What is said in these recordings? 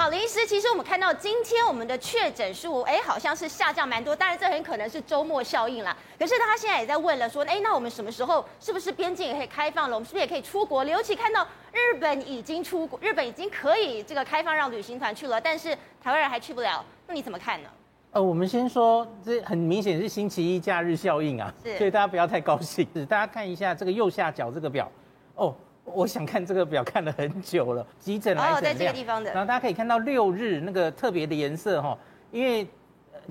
好，林医师，其实我们看到今天我们的确诊数，哎，好像是下降蛮多，当然这很可能是周末效应啦。可是他现在也在问了，说，哎，那我们什么时候是不是边境也可以开放了？我们是不是也可以出国了？尤其看到日本已经出国，日本已经可以这个开放让旅行团去了，但是台湾人还去不了，那你怎么看呢？呃，我们先说，这很明显是星期一假日效应啊，是所以大家不要太高兴。是，大家看一下这个右下角这个表，哦，我想看这个表看了很久了，急诊来诊量。哦，在这个地方的。然后大家可以看到六日那个特别的颜色哈，因为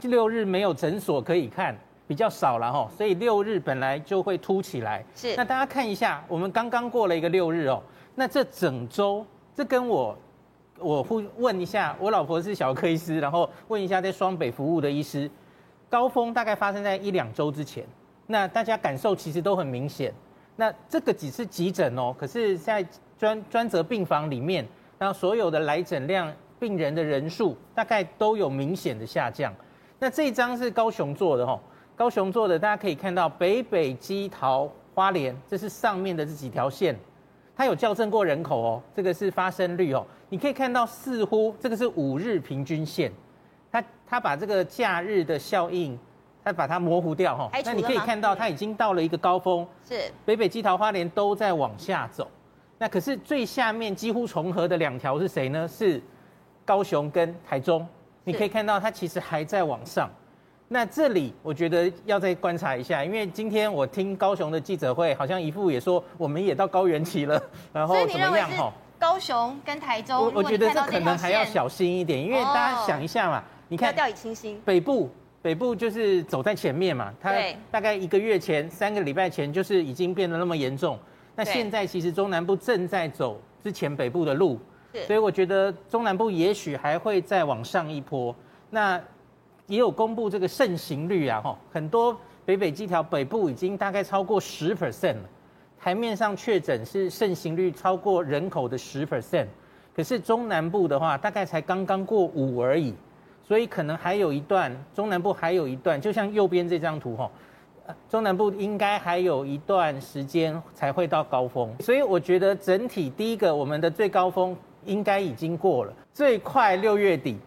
六日没有诊所可以看，比较少了哈，所以六日本来就会凸起来。是。那大家看一下，我们刚刚过了一个六日哦，那这整周这跟我。我会问一下，我老婆是小儿科医师，然后问一下在双北服务的医师，高峰大概发生在一两周之前，那大家感受其实都很明显。那这个只是急诊哦，可是在专专责病房里面，然后所有的来诊量、病人的人数大概都有明显的下降。那这一张是高雄做的哦，高雄做的，大家可以看到北北基桃花莲，这是上面的这几条线。它有校正过人口哦，这个是发生率哦。你可以看到，似乎这个是五日平均线，它它把这个假日的效应，它把它模糊掉哈。那你可以看到，它已经到了一个高峰，是北北基桃花莲都在往下走。那可是最下面几乎重合的两条是谁呢？是高雄跟台中。你可以看到，它其实还在往上。那这里我觉得要再观察一下，因为今天我听高雄的记者会，好像一副也说我们也到高原期了，然后怎么样哈？高雄跟台中，我我觉得这可能还要小心一点，因为大家想一下嘛，你看掉以轻心，北部北部就是走在前面嘛，它大概一个月前、三个礼拜前就是已经变得那么严重，那现在其实中南部正在走之前北部的路，所以我觉得中南部也许还会再往上一波，那。也有公布这个盛行率啊，哈，很多北北基条北部已经大概超过十 percent 了，台面上确诊是盛行率超过人口的十 percent，可是中南部的话大概才刚刚过五而已，所以可能还有一段中南部还有一段，就像右边这张图哈，中南部应该还有一段时间才会到高峰，所以我觉得整体第一个我们的最高峰应该已经过了，最快六月底。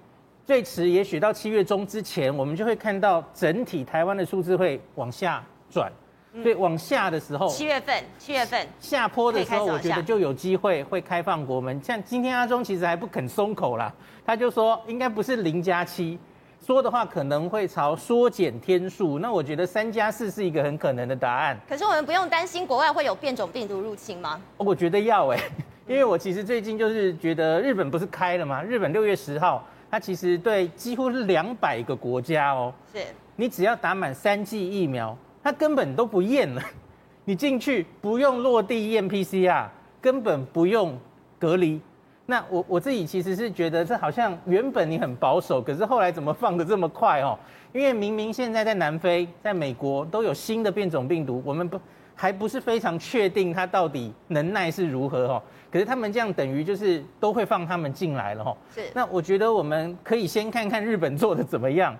最迟也许到七月中之前，我们就会看到整体台湾的数字会往下转，所以往下的时候，七月份，七月份下坡的时候，我觉得就有机会会开放国门。像今天阿中其实还不肯松口啦，他就说应该不是零加七，说的话可能会朝缩减天数。那我觉得三加四是一个很可能的答案。可是我们不用担心国外会有变种病毒入侵吗？我觉得要哎、欸，因为我其实最近就是觉得日本不是开了吗？日本六月十号。它其实对几乎是两百个国家哦，是你只要打满三剂疫苗，它根本都不验了，你进去不用落地验 PCR，根本不用隔离。那我我自己其实是觉得这好像原本你很保守，可是后来怎么放的这么快哦？因为明明现在在南非、在美国都有新的变种病毒，我们不。还不是非常确定它到底能耐是如何哦，可是他们这样等于就是都会放他们进来了哦。是，那我觉得我们可以先看看日本做的怎么样。